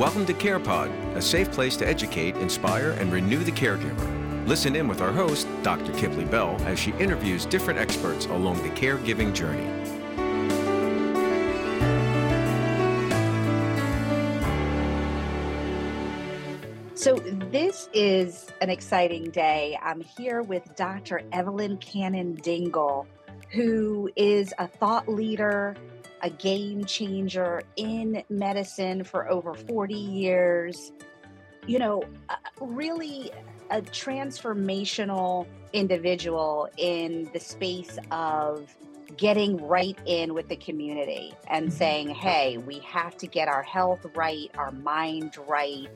Welcome to CarePod, a safe place to educate, inspire, and renew the caregiver. Listen in with our host, Dr. Kipley Bell, as she interviews different experts along the caregiving journey. So, this is an exciting day. I'm here with Dr. Evelyn Cannon Dingle, who is a thought leader, a game changer in medicine for over 40 years. You know, really a transformational individual in the space of getting right in with the community and mm-hmm. saying, hey, we have to get our health right, our mind right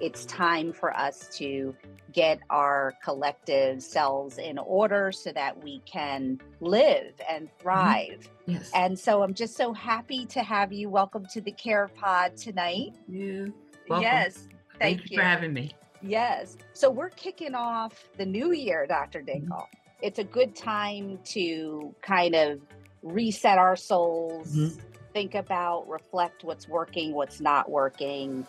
it's time for us to get our collective selves in order so that we can live and mm-hmm. thrive. Mm-hmm. Yes. And so I'm just so happy to have you. Welcome to the Care Pod tonight. You. Welcome. Yes. Thank, thank you. for having me. Yes. So we're kicking off the new year, Dr. Dingle. Mm-hmm. It's a good time to kind of reset our souls, mm-hmm think about, reflect what's working, what's not working.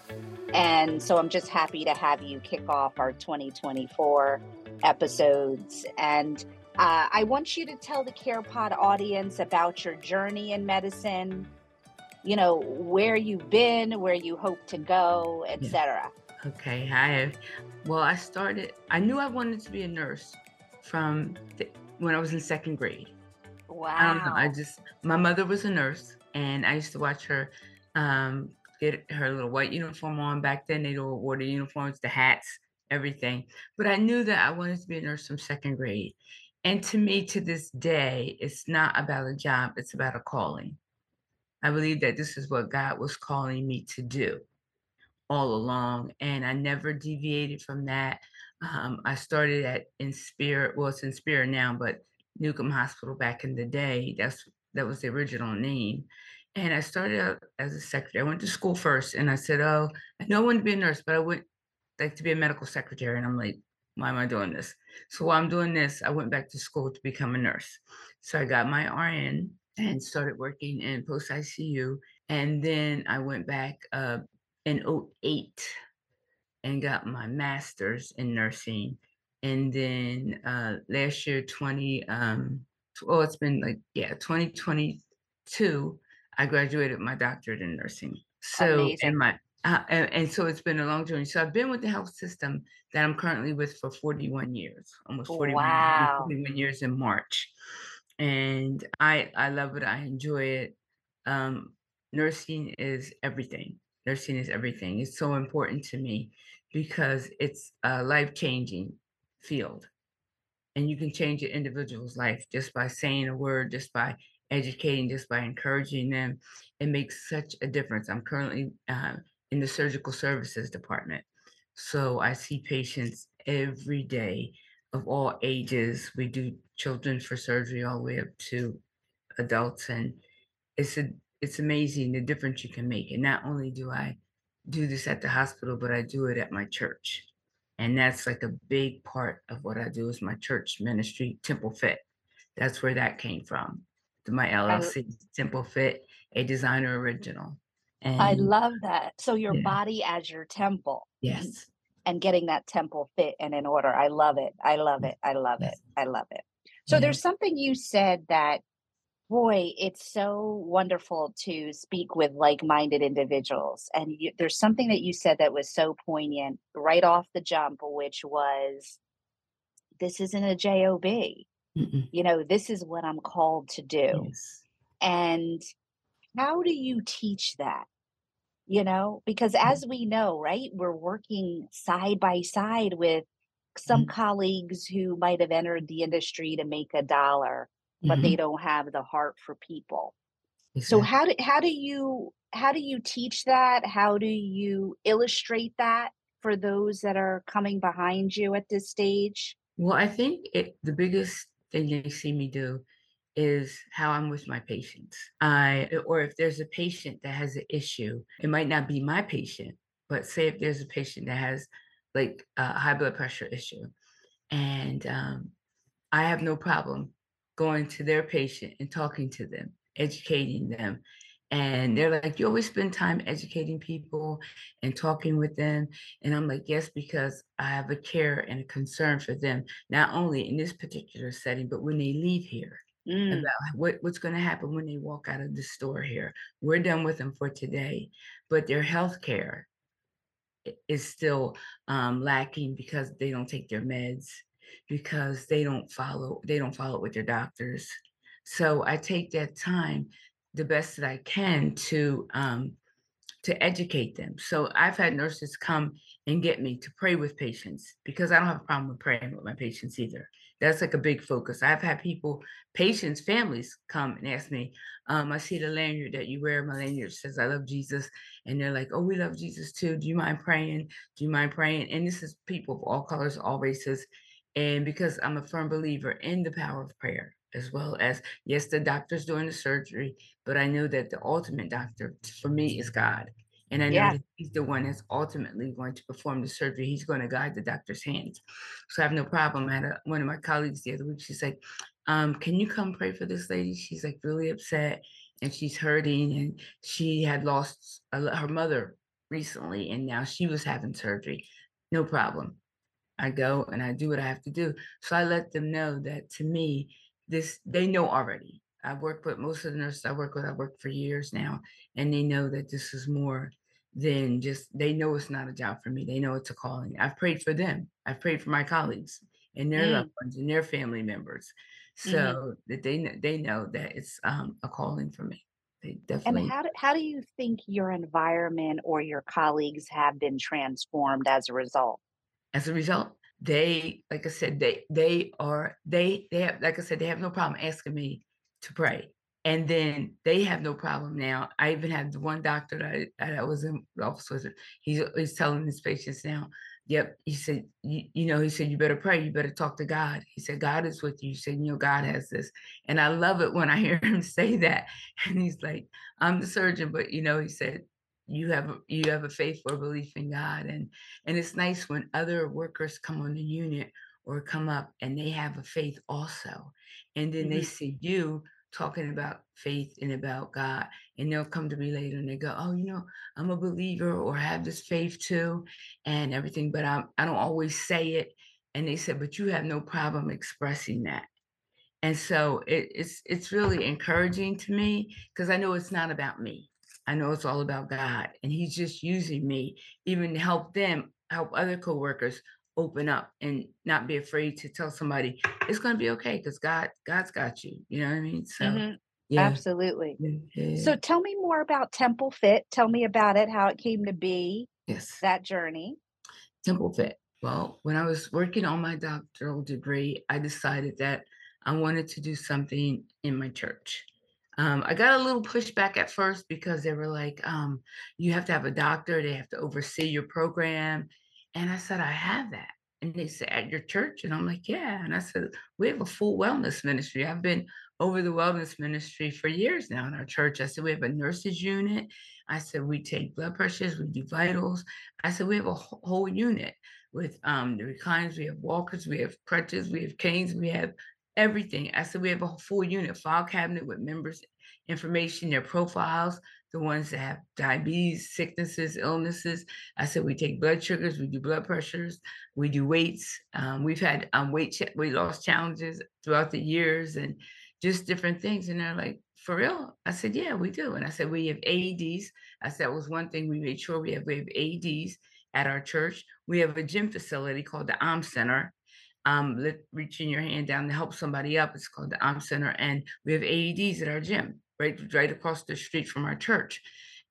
And so I'm just happy to have you kick off our 2024 episodes. And uh, I want you to tell the CarePod audience about your journey in medicine, you know, where you've been, where you hope to go, etc. Yeah. Okay. Hi. Well, I started, I knew I wanted to be a nurse from the, when I was in second grade. Wow. I don't know. I just, my mother was a nurse and I used to watch her um, get her little white uniform on. Back then, they wore the uniforms, the hats, everything. But I knew that I wanted to be a nurse from second grade. And to me, to this day, it's not about a job, it's about a calling. I believe that this is what God was calling me to do all along. And I never deviated from that. Um, I started at Inspira, well, it's Inspira now, but Newcomb Hospital back in the day. That's that was the original name. And I started out as a secretary. I went to school first and I said, Oh, I know I want to be a nurse, but I would like to be a medical secretary. And I'm like, why am I doing this? So while I'm doing this, I went back to school to become a nurse. So I got my RN and started working in post ICU. And then I went back uh, in 08 and got my master's in nursing. And then uh, last year, 20, um, oh, it's been like, yeah, 2022, I graduated my doctorate in nursing. So, Amazing. and my, uh, and, and, so it's been a long journey. So I've been with the health system that I'm currently with for 41 years, almost 41, wow. 41 years in March. And I, I love it. I enjoy it. Um, nursing is everything. Nursing is everything. It's so important to me because it's a life changing field and you can change an individual's life just by saying a word, just by educating, just by encouraging them. It makes such a difference. I'm currently uh, in the surgical services department. So I see patients every day of all ages. We do children for surgery all the way up to adults. And it's a it's amazing the difference you can make. And not only do I do this at the hospital, but I do it at my church and that's like a big part of what I do is my church ministry, Temple Fit. That's where that came from. My LLC, Temple Fit, a designer original. And I love that. So your yeah. body as your temple. Yes. And getting that temple fit and in order. I love it. I love it. I love yes. it. I love it. So yeah. there's something you said that boy, it's so wonderful to speak with like minded individuals. And you, there's something that you said that was so poignant right off the jump, which was this isn't a job. Mm-mm. You know, this is what I'm called to do. Yes. And how do you teach that? You know, because mm. as we know, right, we're working side by side with some mm-hmm. colleagues who might have entered the industry to make a dollar but mm-hmm. they don't have the heart for people. Exactly. So how do how do you how do you teach that? How do you illustrate that for those that are coming behind you at this stage? Well, I think it, the biggest thing they see me do is how I'm with my patients. I or if there's a patient that has an issue, it might not be my patient, but say if there's a patient that has like a high blood pressure issue, and um, I have no problem going to their patient and talking to them, educating them, And they're like, you always spend time educating people and talking with them. And I'm like, yes, because I have a care and a concern for them, not only in this particular setting, but when they leave here. Mm. About what, what's going to happen when they walk out of the store here. We're done with them for today, but their health care is still um, lacking because they don't take their meds, because they don't follow they don't follow it with their doctors. So I take that time the best that I can to um, to educate them. So I've had nurses come and get me to pray with patients because I don't have a problem with praying with my patients either. That's like a big focus. I've had people, patients, families come and ask me, um, I see the lanyard that you wear. My lanyard says, I love Jesus. And they're like, oh, we love Jesus too. Do you mind praying? Do you mind praying? And this is people of all colors, all races. And because I'm a firm believer in the power of prayer, as well as, yes, the doctor's doing the surgery, but I know that the ultimate doctor for me is God. And I know Yeah. that he's the one that's ultimately going to perform the surgery. He's going to guide the doctor's hands. So I have no problem. I had a, one of my colleagues the other week. She's like, um, "Can you come pray for this lady? She's like really upset and she's hurting, and she had lost a her mother recently, and now she was having surgery. No problem. I go and I do what I have to do. So I let them know that to me, this they know already. I've worked with most of the nurses I work with, I've worked for years now, and they know that this is more than just they know it's not a job for me. They know it's a calling. I've prayed for them. I've prayed for my colleagues and their Mm. loved ones and their family members. Mhm. So that they kn- they know that it's um, a calling for me. They And how do, how do you think your environment or your colleagues have been transformed as a result? As a result, they, like I said, they they are they they have like I said, they have no problem asking me to pray. And then they have no problem now. I even had the one doctor that I, that I was in office with. He's he's telling his patients now. Yep, he said, you, you know, he said you better pray. You better talk to God. He said God is with you. He said, you know, God has this, and I love it when I hear him say that. And he's like, I'm the surgeon, but you know, he said you have a- you have a faith or belief in God, and and it's nice when other workers come on the unit or come up and they have a faith also. And then they Mhm. see you talking about faith and about God. And they'll come to me later and they go, Oh, you know, I'm a believer or I have this faith too and everything, but I'm, I don't always say it. And they said, But you have no problem expressing that. And so it, it's it's really encouraging to me because I know it's not about me. I know it's all about God, and He's just using me even to help them help other coworkers open up and not be afraid to tell somebody it's going to be okay because God God's got you. You know what I mean? So Mhm. yeah, Absolutely. yeah, So tell me more about Temple Fit. Tell me about it, how it came to be, yes. that journey. Temple Fit. Well, when I was working on my doctoral degree, I decided that I wanted to do something in my church. Um, I got a little pushback at first because they were like, um, you have to have a doctor, they have to oversee your program. And I said, I have that. And they said, at your church? And I'm like, yeah. And I said, we have a full wellness ministry. I've been over the wellness ministry for years now in our church. I said, we have a nurses unit. I said, we take blood pressures, we do vitals. I said, we have a whole unit with um, the recliners, we have walkers, we have crutches, we have canes, we have everything. I said, we have a full unit file cabinet with members' information, their profiles, the ones that have diabetes, sicknesses, illnesses. I said, we take blood sugars, we do blood pressures, we do weights. Um, we've had um, weight, cha- weight loss challenges throughout the years and just different things. And they're like, for real? I said, yeah, we do. And I said, we have AEDs. I said, that was one thing we made sure we have. We have AEDs at our church. We have a gym facility called the Arm Center. Um, reaching your hand down to help somebody up. It's called the Arm Center, and we have AEDs at our gym, right, right across the street from our church.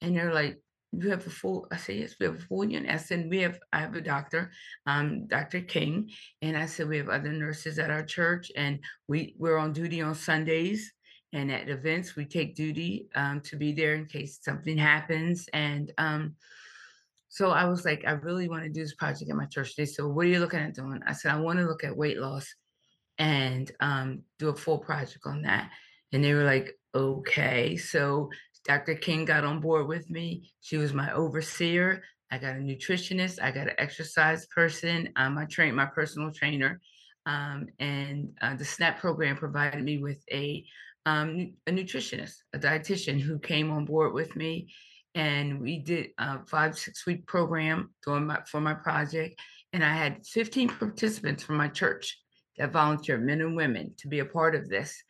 And they're like, "You have a full?" I said, "Yes, we have a full unit." I said, "We have." I have a doctor, um, Dr. King, and I said we have other nurses at our church, and we we're on duty on Sundays. And at events, we take duty um, to be there in case something happens. And um, so I was like, I really want to do this project at my church. They said, well, what are you looking at doing? I said, I want to look at weight loss and um, do a full project on that. And they were like, okay. So Dr. King got on board with me. She was my overseer. I got a nutritionist. I got an exercise person. Um, I trained my personal trainer. Um, and uh, the SNAP program provided me with a um, a nutritionist, a dietitian who came on board with me, and we did a five six week program doing my for my project, and I had 15 participants from my church that volunteered, men and women, to be a part of this,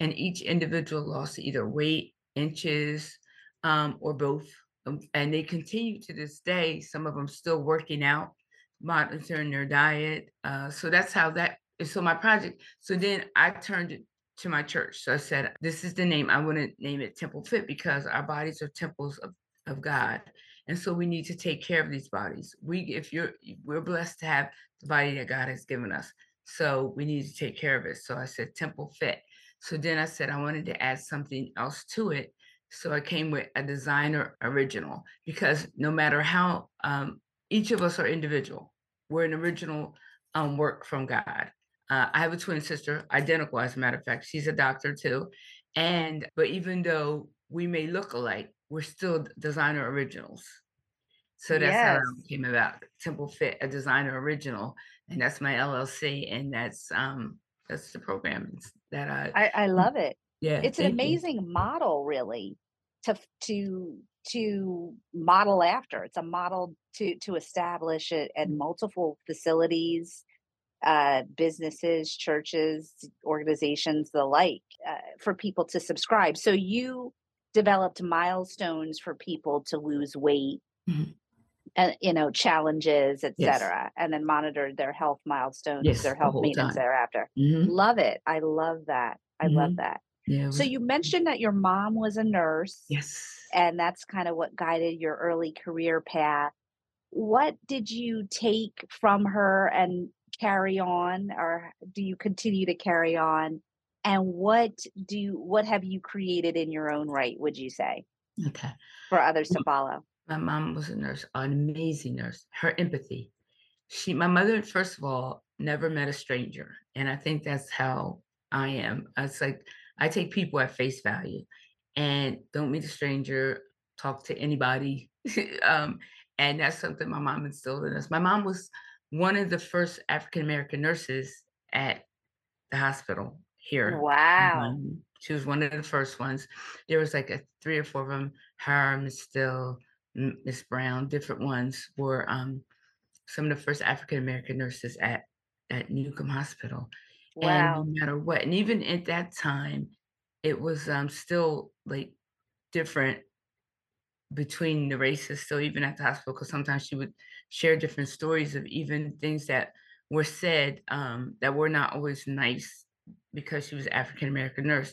and each individual lost either weight, inches, um, or both, um, and they continue to this day. Some of them still working out, monitoring their diet. Uh, so that's how that. So my project. So then I turned it to my church. So I said, this is the name. I want to name it Temple Fit because our bodies are temples of, of God. And so we need to take care of these bodies. We, if you're, we're blessed to have the body that God has given us. So we need to take care of it. So I said Temple Fit. So then I said I wanted to add something else to it. So I came with a designer original because no matter how um, each of us are individual, we're an original um, work from God. Uh, I have a twin sister, identical as a matter of fact. She's a doctor too. And but even though we may look alike, we're still designer originals. So that's how it came about. Temple Fit, a designer original, and that's my LLC, and that's um that's the program that I. I, I mm, love it. Yeah, It's an thank you. amazing model, really, to to to model after. It's a model to to establish it at multiple facilities uh, businesses, churches, organizations, the like, uh, for people to subscribe. So you developed milestones for people to lose weight Mhm. And you know challenges Yes, etc and then monitored their health milestones yes, their health whole maintenance time. thereafter. Hmm love it. I love that. I love hmm that. Yeah, so you mentioned that your mom was a nurse Yes. and that's kind of what guided your early career path. What did you take from her and carry on or do you continue to carry on? And what do you what have you created in your own right would you say Okay. for others to follow My mom was a nurse, an amazing nurse. Her empathy. She, my mother, first of all, never met a stranger. And I think that's how I am. It's like I take people at face value and don't meet a stranger, talk to anybody. um, and that's something my mom instilled in us. My mom was one of the first African American nurses at the hospital here. wow Um, she was one of the first ones. There was like a three or four of them. Her, Miss Still, Miss Brown, different ones were um, some of the first African American nurses at at Newcomb Hospital. And no matter what, and even at that time, it was um, still like different between the races still even at the hospital because sometimes she would share different stories of even things that were said um, that were not always nice because she was African American nurse.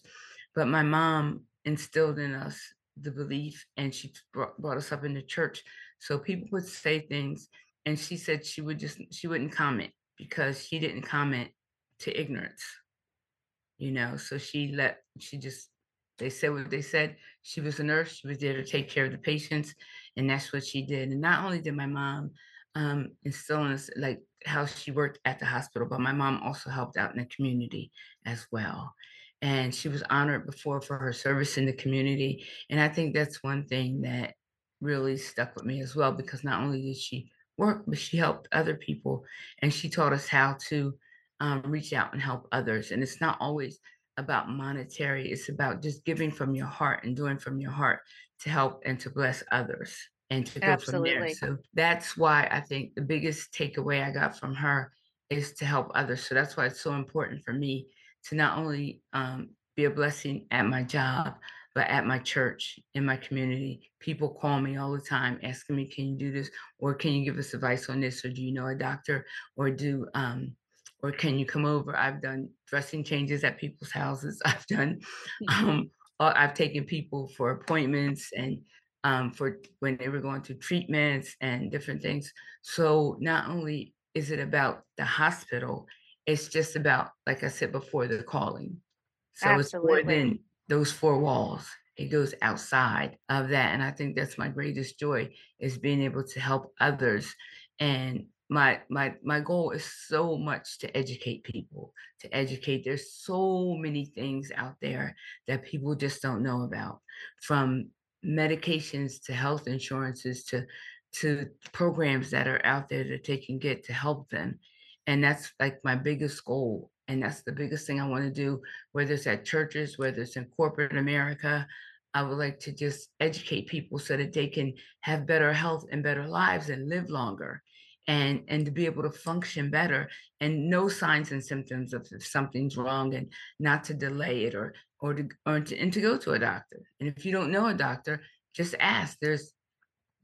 But my mom instilled in us the belief and she brought, brought us up in the church. So people would say things and she said she would just she wouldn't comment because she didn't comment to ignorance you know? So she let she just they said what they said. She was a nurse she was there to take care of the patients and that's what she did. And not only did my mom um instill in us like how she worked at the hospital but my mom also helped out in the community as well and she was honored before for her service in the community and i think that's one thing that really stuck with me as well because not only did she work but she helped other people and she taught us how to um, reach out and help others. And it's not always about monetary, it's about just giving from your heart and doing from your heart to help and to bless others and to go from there. So that's why I think the biggest takeaway I got from her is to help others. So that's why it's so important for me to not only um, be a blessing at my job, but at my church, in my community. People call me all the time asking me, can you do this? Or can you give us advice on this? Or do you know a doctor? Or do um, or can you come over? I've done dressing changes at people's houses. I've done, um, uh, I've taken people for appointments and um, for when they were going through treatments and different things. So not only is it about the hospital, it's just about, like I said before, the calling. So it's more than those four walls. It goes outside of that. And I think that's my greatest joy is being able to help others. And my my my goal is so much to educate people, to educate. There's so many things out there that people just don't know about, from medications to health insurances to to programs that are out there that they can get to help them. And that's like my biggest goal And that's the biggest thing I want to do, whether it's at churches, whether it's in corporate America. I would like to just educate people so that they can have better health and better lives and live longer and and to be able to function better and know signs and symptoms of if something's wrong and not to delay it or or to or to, and to go to a doctor. And if you don't know a doctor, just ask. There's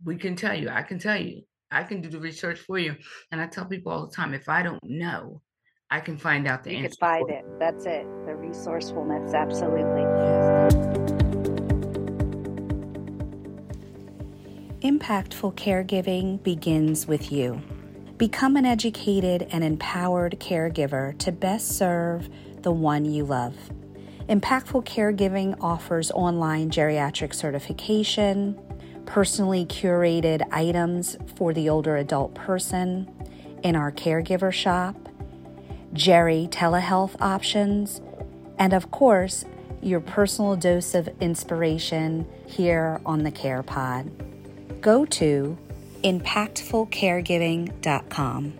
we can tell you, I can tell you, I can do the research for you. And I tell people all the time, if I don't know, I can find out the you answer. can find it. That's it. The resourcefulness, absolutely. Impactful caregiving begins with you. Become an educated and empowered caregiver to best serve the one you love. Impactful Caregiving offers online geriatric certification, personally curated items for the older adult person in our caregiver shop, Jerry telehealth options, and of course, your personal dose of inspiration here on the Care Pod go to impactfulcaregiving.com.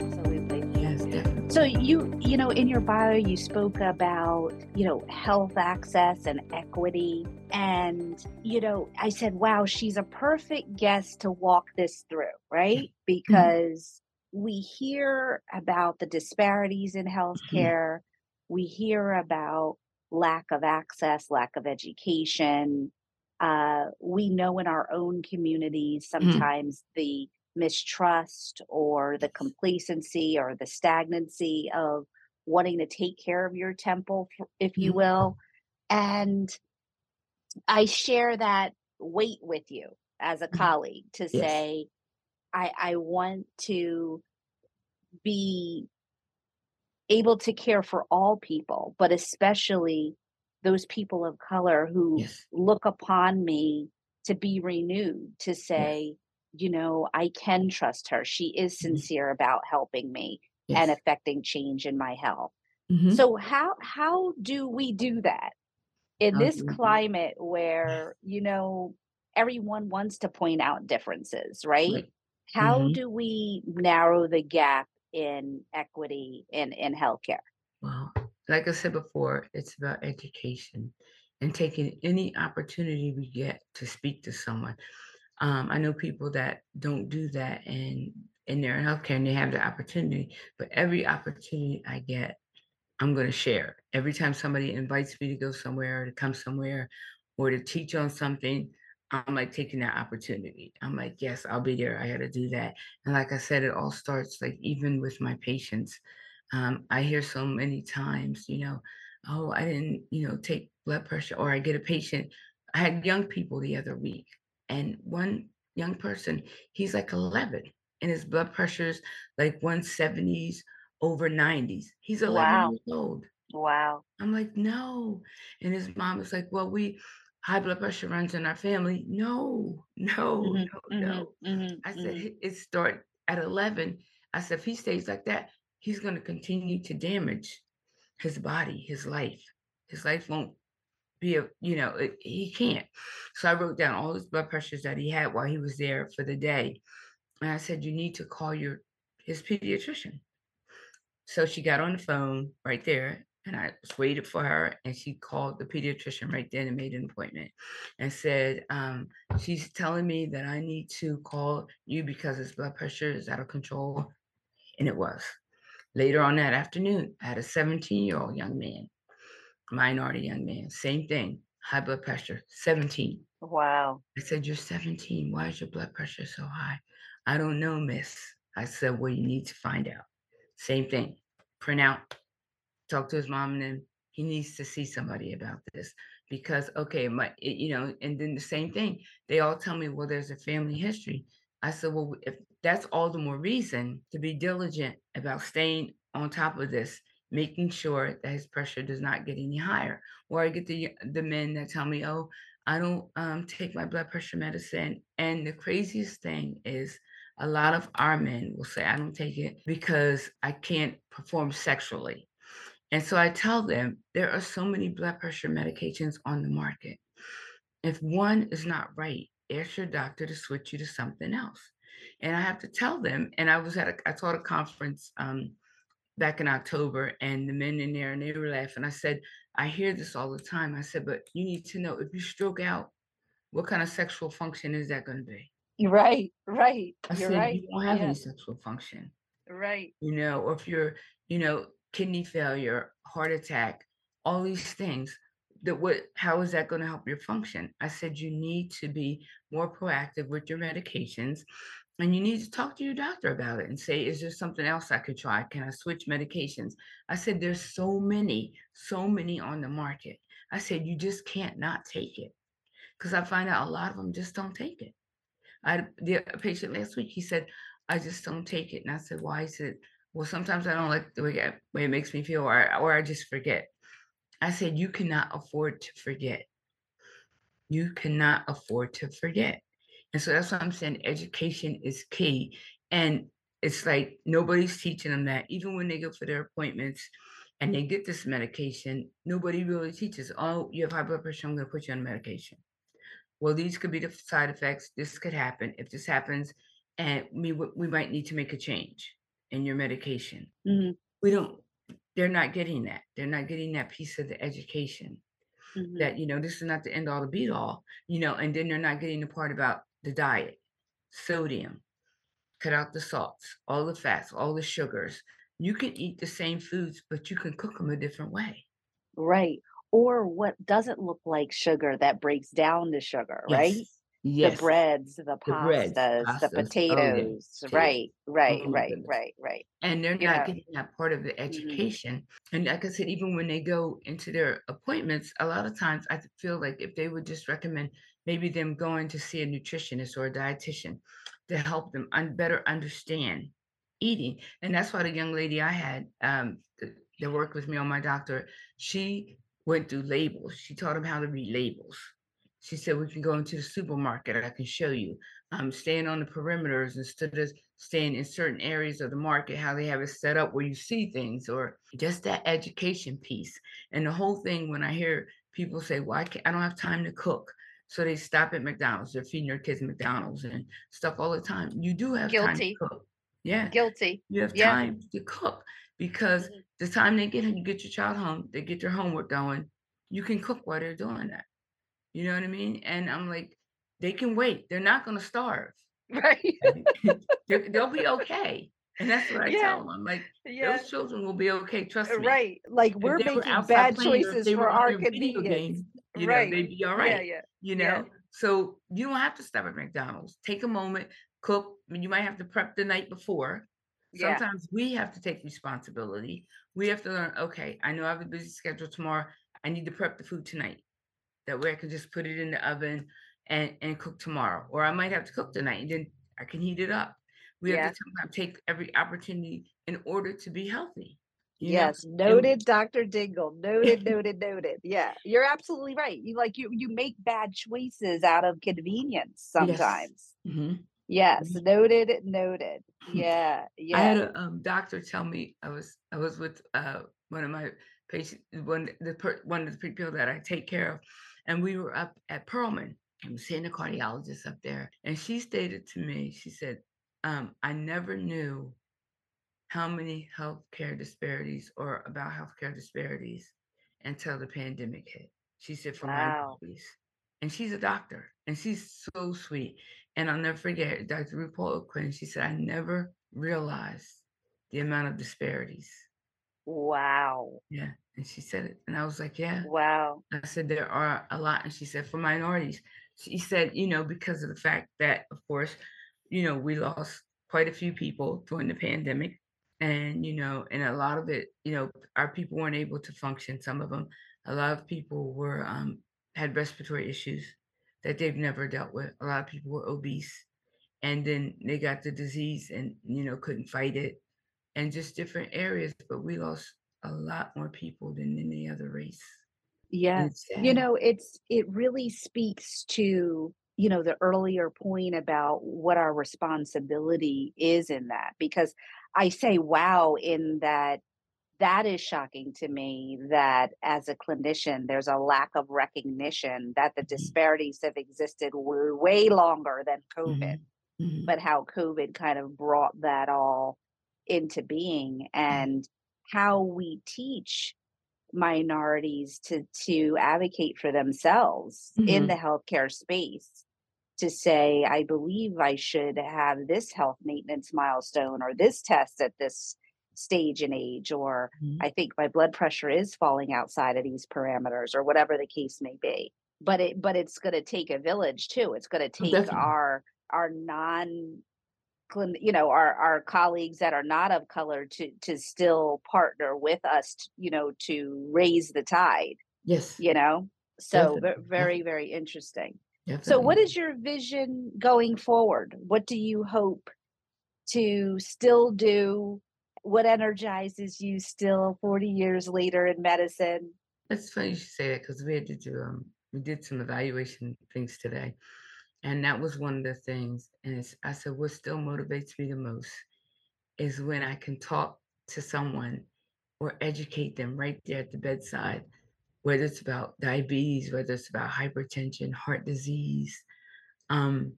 Absolutely. Yes. So you, you know, in your bio, you spoke about, you know, health access and equity. And, you know, I said, wow, she's a perfect guest to walk this through, right? Mm-hmm. Mm-hmm. Because we hear about the disparities in mm-hmm. healthcare. We hear about lack of access, lack of education. Uh, we know in our own communities sometimes the mistrust or the complacency or the stagnancy of wanting to take care of your temple, if you will. And I share that weight with you as a Mhm. colleague to Yes. say, I, I want to be able to care for all people, but especially those people of color who Yes. look upon me to be renewed, to say, you know, I can trust her. She is Mhm. sincere about helping me and affecting change in my health. Mhm. So how how do we do that in this do we do it? climate where, you know, everyone wants to point out differences, right? Right. How Mhm. do we narrow the gap in equity in in healthcare? Well, like I said before, it's about education and taking any opportunity we get to speak to someone. Um, I know people that don't do that and and they're in healthcare and they have the opportunity, but every opportunity I get, I'm going to share. Every time somebody invites me to go somewhere to come somewhere or to teach on something, I'm like taking that opportunity. I'm like, yes, I'll be there. I got to do that. And like I said, it all starts like even with my patients. Um, I hear so many times, you know, oh, I didn't, you know, take blood pressure, or I get a patient. I had young people the other week, and one young person, he's like 11, and his blood pressure's like 170s over 90s. He's 11 Wow. years old. Wow. I'm like, no. And his mom was like, well, we high blood pressure runs in our family. No, no, Mhm, no, no. mhm, mhm, I said mhm. It start at 11. I said if he stays like that, he's going to continue to damage his body, his life. His life won't be a, you know, it, he can't. So I wrote down all his blood pressures that he had while he was there for the day. And I said, you need to call your his pediatrician. So she got on the phone right there, and I waited for her, and she called the pediatrician right then and made an appointment, and said, um, "She's telling me that I need to call you because his blood pressure is out of control," and it was. Later on that afternoon, I had a 17-year-old young man, minority young man, same thing, high blood pressure, 17. Wow. I said, You're 17. Why is your blood pressure so high? I don't know, miss. I said, Well, you need to find out. Same thing. Print out, talk to his mom, and then he needs to see somebody about this. Because, okay, my, it- you know, and then the same thing. They all tell me, Well, there's a family history. I said, Well, if that's all the more reason to be diligent about staying on top of this, making sure that his pressure does not get any higher. Or I get the the men that tell me, Oh, I don't um, take my blood pressure medicine. And the craziest thing is a lot of our men will say, I don't take it because I can't perform sexually. And so I tell them there are so many blood pressure medications on the market. If one is not right, ask your doctor to switch you to something else. And I have to tell them, and I was at a, I taught a conference um, back in October, and the men in there and they were laughing. I said, I hear this all the time. I said, but you need to know if you stroke out, what kind of sexual function is that going to be? Right, right. I You're said, right. you don't have Yeah. any sexual function, Right. you know, or if you're, you know, kidney failure, heart attack, all these things. That what how is that going to help your function? I said you need to be more proactive with your medications and you need to talk to your doctor about it and say, is there something else I could try? Can I switch medications? I said, there's so many, so many on the market. I said, you just can't not take it. Because I find out a lot of them just don't take it. I had the a patient last week, he said, I just don't take it. And I said, why? He said, well, sometimes I don't like the way, I- way it makes me feel, or, or I just forget. I said, you cannot afford to forget. You cannot afford to forget. And so that's why I'm saying education is key. And it's like nobody's teaching them that. Even when they go for their appointments and they get this medication, nobody really teaches, oh, you have high blood pressure, I'm going to put you on medication. Well, these could be the side effects. This could happen. If this happens, and we, we might need to make a change in your medication. Mhm, We don't, they're not getting that. They're not getting that piece of the education mhm. that you know this is not the end all to beat all you know and then they're not getting the part about the diet sodium cut out the salts all the fats all the sugars you can eat the same foods but you can cook them a different way Right. Or what doesn't look like sugar that breaks down to sugar, right? yes The breads, the The breads, pastas, the pastas, oh, yeah, potatoes. potatoes. Right, right, Oh right, right, right. and they're Yeah. not getting that part of the education. And like I said, even when they go into their appointments, a lot of times I feel like if they would just recommend maybe them going to see a nutritionist or a dietitian to help them un- better understand eating. And that's why the young lady I had um, that worked with me on my doctor, she went through labels. She taught him how to read labels. She said, we can go into the supermarket. I can show you um, staying on the perimeters instead of staying in certain areas of the market, how they have it set up where you see things, or just that education piece. And the whole thing, when I hear people say, "Well, I, can't, I don't have time to cook," so they stop at McDonald's, they're feeding their kids McDonald's and stuff all the time. You do have time to Guilty. cook. Yeah, Guilty. you have Yeah. time to cook because Mhm. the time they get you get your child home, they get their homework going, you can cook while they're doing that. You know what I mean? And I'm like, they can wait. They're not going to starve. Right. They'll be okay. And that's what I Yeah. tell them. I'm like, Yeah. those children will be okay. Trust me. Right. Like we're making bad playing or if choices for our convenience. game, you know, Right. they'd be all Yeah, yeah. You yeah. know, so you don't have to stop at McDonald's. Take a moment, cook. You might have to prep the night before. Yeah. Sometimes we have to take responsibility. We have to learn, okay, I know I have a busy schedule tomorrow. I need to prep the food tonight. That way I can just put it in the oven and, and cook tomorrow. Or I might have to cook tonight and then I can heat it up. We Yeah. have to sometimes take every opportunity in order to be healthy. you know? Yes, noted, Dr. Dingle. Noted, noted, noted. Yeah, you're absolutely right. You like you you make bad choices out of convenience Yes. sometimes. Mm-hmm. Yes, noted, noted. Yeah, yeah. I had a um, doctor tell me I was I was with uh, one of my patients, one the per, one of the people that I take care of, and we were up at Perelman I was seeing a cardiologist up there, and she stated to me, she said, um, "I never knew how many healthcare disparities or about healthcare disparities until the pandemic hit." She said, "For Wow. my babies," and she's a doctor, and she's so sweet. And I'll never forget Dr. RuPaul Quinn. She said, I never realized the amount of disparities. Wow. Yeah. And she said it. And I was like, Yeah. Wow. I said, There are a lot. And she said, For minorities. She said, You know, because of the fact that, of course, you know, we lost quite a few people during the pandemic. And, you know, and a lot of it, you know, our people weren't able to function. Some of them, a lot of people were, um, had respiratory issues that they've never dealt with. A lot of people were obese and then they got the disease and you know couldn't fight it and just different areas but we lost a lot more people than any other race Yes. You know, it's it really speaks to, you know, the earlier point about what our responsibility is in that because I say wow in that that is shocking to me that as a clinician there's a lack of recognition that the Mhm. disparities have existed way longer than covid Mhm. but how covid kind of brought that all into being and how we teach minorities to to advocate for themselves mm-hmm. in the healthcare space to say i believe i should have this health maintenance milestone or this test at this stage and age or mm-hmm. i think my blood pressure is falling outside of these parameters or whatever the case may be. But it but it's going to take a village too. It's going to oh, take our our non you know our our colleagues that are not of color to to still partner with us to, you know to raise the tide yes. you know? So Definitely. very very interesting. Definitely. so what is your vision going forward? What do you hope to still do what energizes you still 40 years later in medicine it's funny you should say that because we had to do um we did some evaluation things today and that was one of the things. And I said, what still motivates me the most is when I can talk to someone or educate them right there at the bedside, whether it's about diabetes, whether it's about hypertension, heart disease. Um,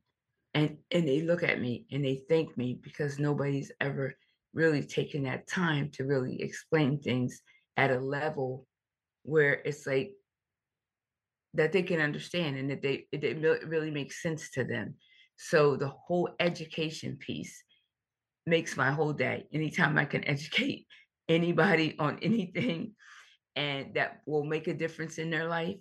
and and they look at me and they thank me because nobody's ever really taking that time to really explain things at a level where it's like that they can understand and that they it really makes sense to them. So the whole education piece makes my whole day. Anytime I can educate anybody on anything and that will make a difference in their life,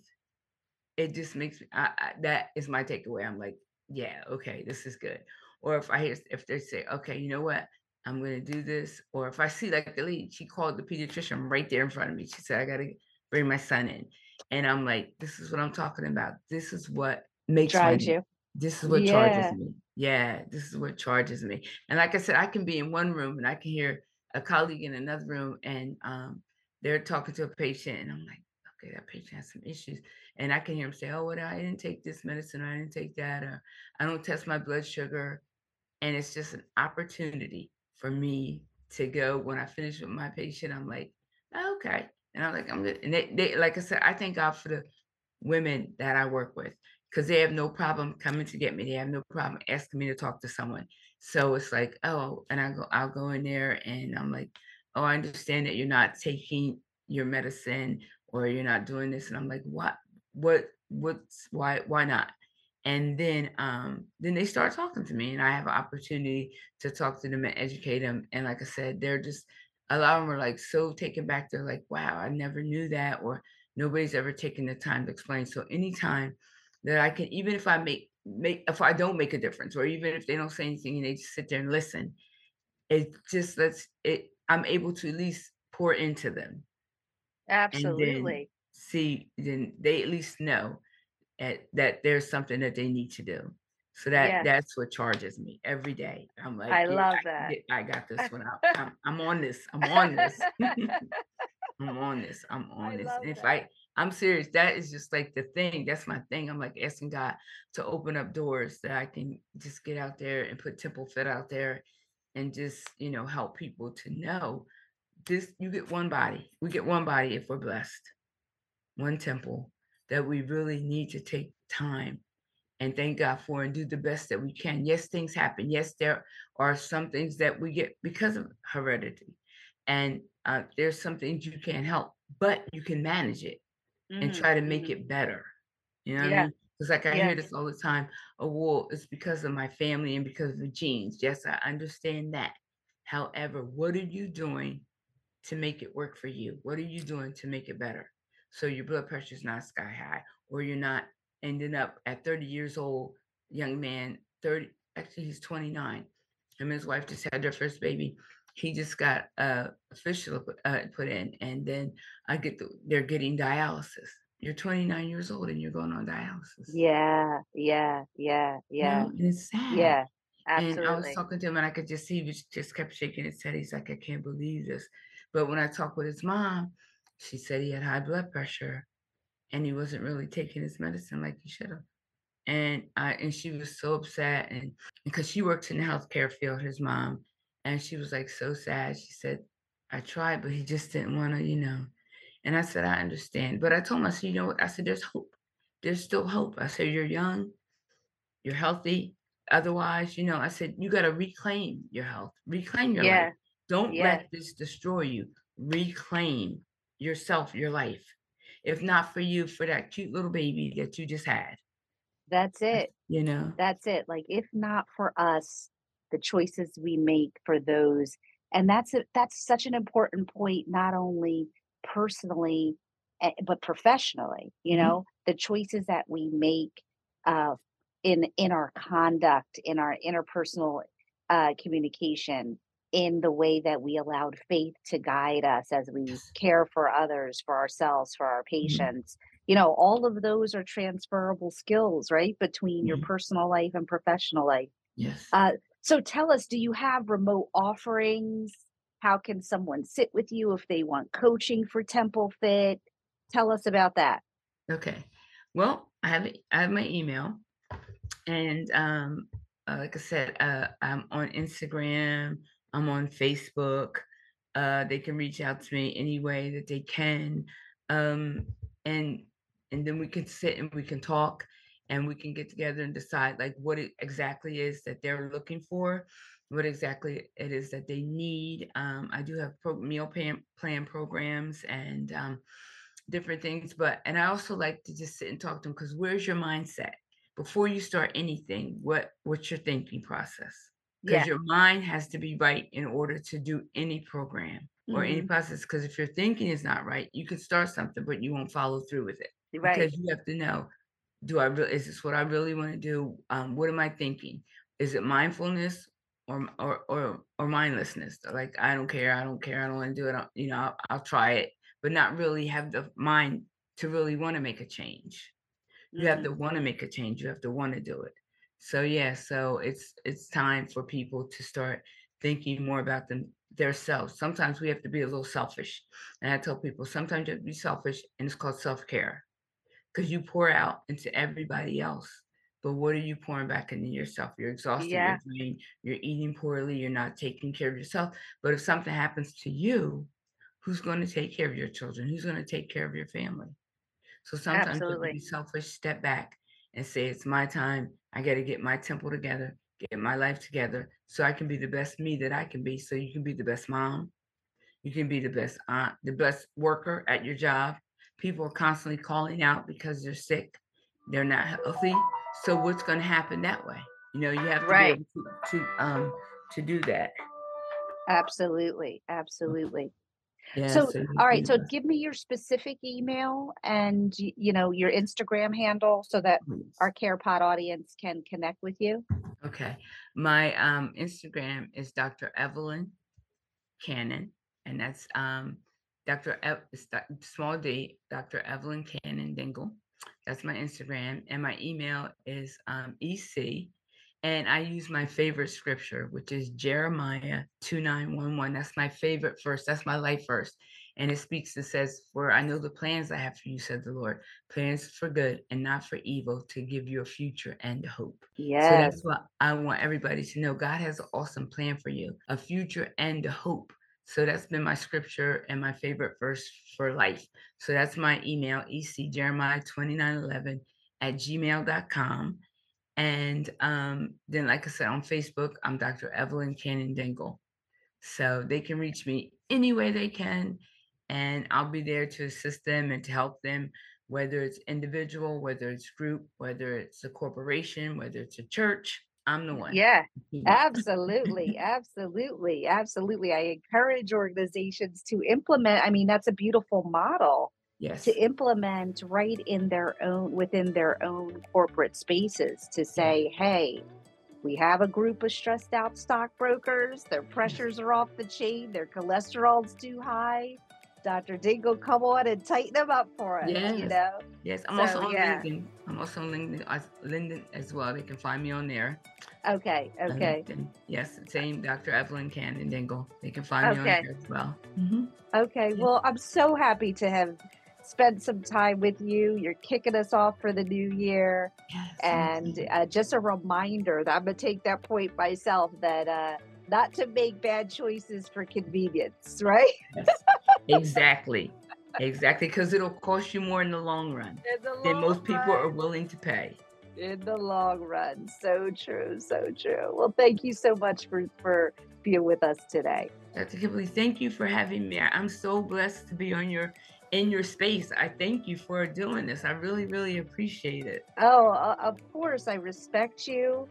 it just makes me I, I, that is my takeaway. I'm like, yeah, okay, this is good. Or if I hear if they say, okay, you know what, I'm gonna do this. Or if I see like the lead, she called the pediatrician right there in front of me. She said, I gotta bring my son in. And I'm like, this is what I'm talking about. This is what makes Drives you. This is what yeah. charges me. Yeah, this is what charges me. And like I said, I can be in one room and I can hear a colleague in another room and um, they're talking to a patient and I'm like, okay, that patient has some issues. And I can hear them say, oh, well, I didn't take this medicine, or I didn't take that, or I don't test my blood sugar. And it's just an opportunity for me to go when I finish with my patient. I'm like, okay, and I'm like, I'm good. And they, they like I said, I thank God for the women that I work with because they have no problem coming to get me. They have no problem asking me to talk to someone. So it's like, oh, and I go, I'll go in there and I'm like, oh, I understand that you're not taking your medicine or you're not doing this. And I'm like, what, what, what's, why, why not? And then, um, then they start talking to me and I have an opportunity to talk to them and educate them. And like I said, they're just, a lot of them are like so taken back. They're like, wow, I never knew that, or nobody's ever taken the time to explain. So anytime that I can, even if I make make if I don't make a difference, or even if they don't say anything and they just sit there and listen, it just lets it. I'm able to at least pour into them. Absolutely. see, then they at least know at, that there's something that they need to do. So that yes. that's what charges me every day. I'm like, I yeah, love I, that. I got this one out. I'm, I'm on this. I'm on this. I'm on this. I'm on I this. If that. I I'm serious, that is just like the thing. That's my thing. I'm like asking God to open up doors that I can just get out there and put Temple Fit out there and just, you know, help people to know this you get one body. We get one body if we're blessed. One temple that we really need to take time and thank God for and do the best that we can. Yes, things happen. Yes, there are some things that we get because of heredity, and uh, there's some things you can't help, but you can manage it mm-hmm. and try to make mm-hmm. it better. You know yeah. I mean? Because like I yeah. hear this all the time. Oh, well, it's because of my family and because of the genes. Yes, I understand that. However, what are you doing to make it work for you? What are you doing to make it better? So your blood pressure is not sky high, or you're not ending up at 30 years old, young man, 30, actually he's 29. Him and his wife just had their first baby. He just got uh, official uh, put in, and then I get the, they're getting dialysis. You're 29 years old and you're going on dialysis. Yeah, yeah, yeah, yeah. You know, it's sad. Yeah, absolutely. And I was talking to him, and I could just see he just kept shaking his head. He's like, I can't believe this. But when I talked with his mom, she said he had high blood pressure and he wasn't really taking his medicine like he should have. And I and she was so upset and because she works in the healthcare field, his mom, and she was like so sad. She said, I tried, but he just didn't want to, you know. And I said, I understand. But I told him, I said, you know what? I said, there's hope. There's still hope. I said, you're young, you're healthy. Otherwise, you know, I said, you got to reclaim your health, reclaim your yeah. life. Don't yeah. let this destroy you. reclaim yourself, your life. If not for you, for that cute little baby that you just had. That's it. You know, That's it. Like if not for us, the choices we make for those, and that's a, that's such an important point, not only personally, eh, but professionally. You Mhm. know, the choices that we make uh, in in our conduct, in our interpersonal uh, communication, in the way that we allowed faith to guide us as we care for others, for ourselves, for our Mhm. patients. You know, all of those are transferable skills, right? Between your Mhm. personal life and professional life. yes. Uh, so tell us, do you have remote offerings? How can someone sit with you if they want coaching for Temple Fit? Tell us about that. Okay. Well, I have I have my email, and um, uh, like I said, uh, I'm on Instagram. I'm on Facebook. Uh, they can reach out to me any way that they can, um, and and then we can sit and we can talk, and we can get together and decide like what it exactly is that they're looking for, what exactly it is that they need. Um, I do have pro- meal plan plan programs and um, different things but and i also like to just sit and talk to them because where's your mindset before you start anything what what's your thinking process because Yeah. your mind has to be right in order to do any program or any Mhm. process because if your thinking is not right you can start something but you won't follow through with it Right. because you have to know do i really is this what i really want to do um what am i thinking is it mindfulness or or or, or mindlessness like i don't care i don't care i don't want to do it I'll, you know I'll, I'll try it but not really have the mind to really want to make a change you have Mhm. to want to make a change you have to want to do it so yeah so it's it's time for people to start thinking more about them themselves. Sometimes we have to be a little selfish and i tell people sometimes you have to be selfish and it's called self-care because you pour out into everybody else but what are you pouring back into yourself? You're exhausted Yeah. you're drained you're eating poorly you're not taking care of yourself but if something happens to you who's going to take care of your children? Who's going to take care of your family? So sometimes to be selfish step back and say it's my time i got to get my temple together get my life together so i can be the best me that i can be so you can be the best mom you can be the best aunt, the best worker at your job. People are constantly calling out because they're sick, they're not healthy. So what's going to happen that way? You know, you have to Right. be able to, to um to do that. Absolutely. Absolutely. So, all right. So, give me your specific email and you know your Instagram handle so that that. our CarePod audience can connect with you. Okay. My um Instagram is Dr. Evelyn Cannon, and that's um Dr. Doc- small d Dr. Evelyn Cannon Dingle. That's my Instagram, and my email is um, EC. And I use my favorite scripture, which is Jeremiah 2911. That's my favorite verse. That's my life verse. And it speaks, it says, For I know the plans I have for you, said the Lord, plans for good and not for evil, to give you a future and hope. So that's what I want everybody to know. God has an awesome plan for you, a future and a hope. So that's been my scripture and my favorite verse for life. So that's my email, ecjeremiah2911 at gmail.com. And um, then, like I said, on Facebook, I'm Dr. Evelyn Cannon Dingle. So they can reach me any way they can. And I'll be there to assist them and to help them, whether it's individual, whether it's group, whether it's a corporation, whether it's a church. I'm the one. Yeah. Absolutely. Absolutely. Absolutely. I encourage organizations to implement. I mean, that's a beautiful model Yes. to implement right in their own within their own corporate spaces to mm. say, hey, we have a group of stressed out stockbrokers. Their mm. pressures are off the chain. Their cholesterol's too high. Dr. Dingle, come on and tighten them up for us. You Yes. know? Yes. I'm So, also on yeah. LinkedIn. I'm also on LinkedIn, as- uh, LinkedIn as well. They can find me on there. Okay. Okay. LinkedIn. Yes. Same Dr. Evelyn Cannon Dingle. They can find me on there as well. Mhm. Okay. Well, I'm so happy to have spent some time with you. You're kicking us off for the new year. Yes. And uh, just a reminder that I'm going to take that point myself that uh, not to make bad choices for convenience, right? Yes. exactly. Exactly. Because it'll cost you more in the long run the than long most people run. are willing to pay. in the long run. So true, so true. Well, thank you so much for for being with us today. Dr. Kipley, thank you for having me. I'm so blessed to be on your in your space. I thank you for doing this. I really, really appreciate it. Oh, of course. I respect you.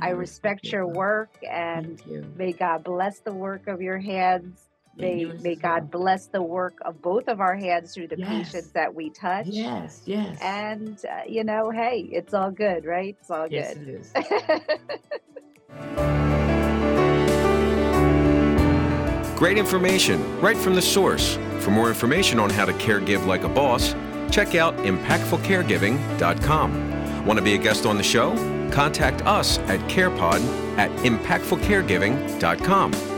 I respect your work and you. may God bless the work of your hands. May, may God bless the work of both of our hands through the yes. patients that we touch. Yes, yes. And, uh, you know, hey, it's all good, right? It's all good. yes, good. It is. Great information right from the source. For more information on how to care give like a boss, check out impactfulcaregiving.com. Want to be a guest on the show? Contact us at CarePod at impactfulcaregiving.com.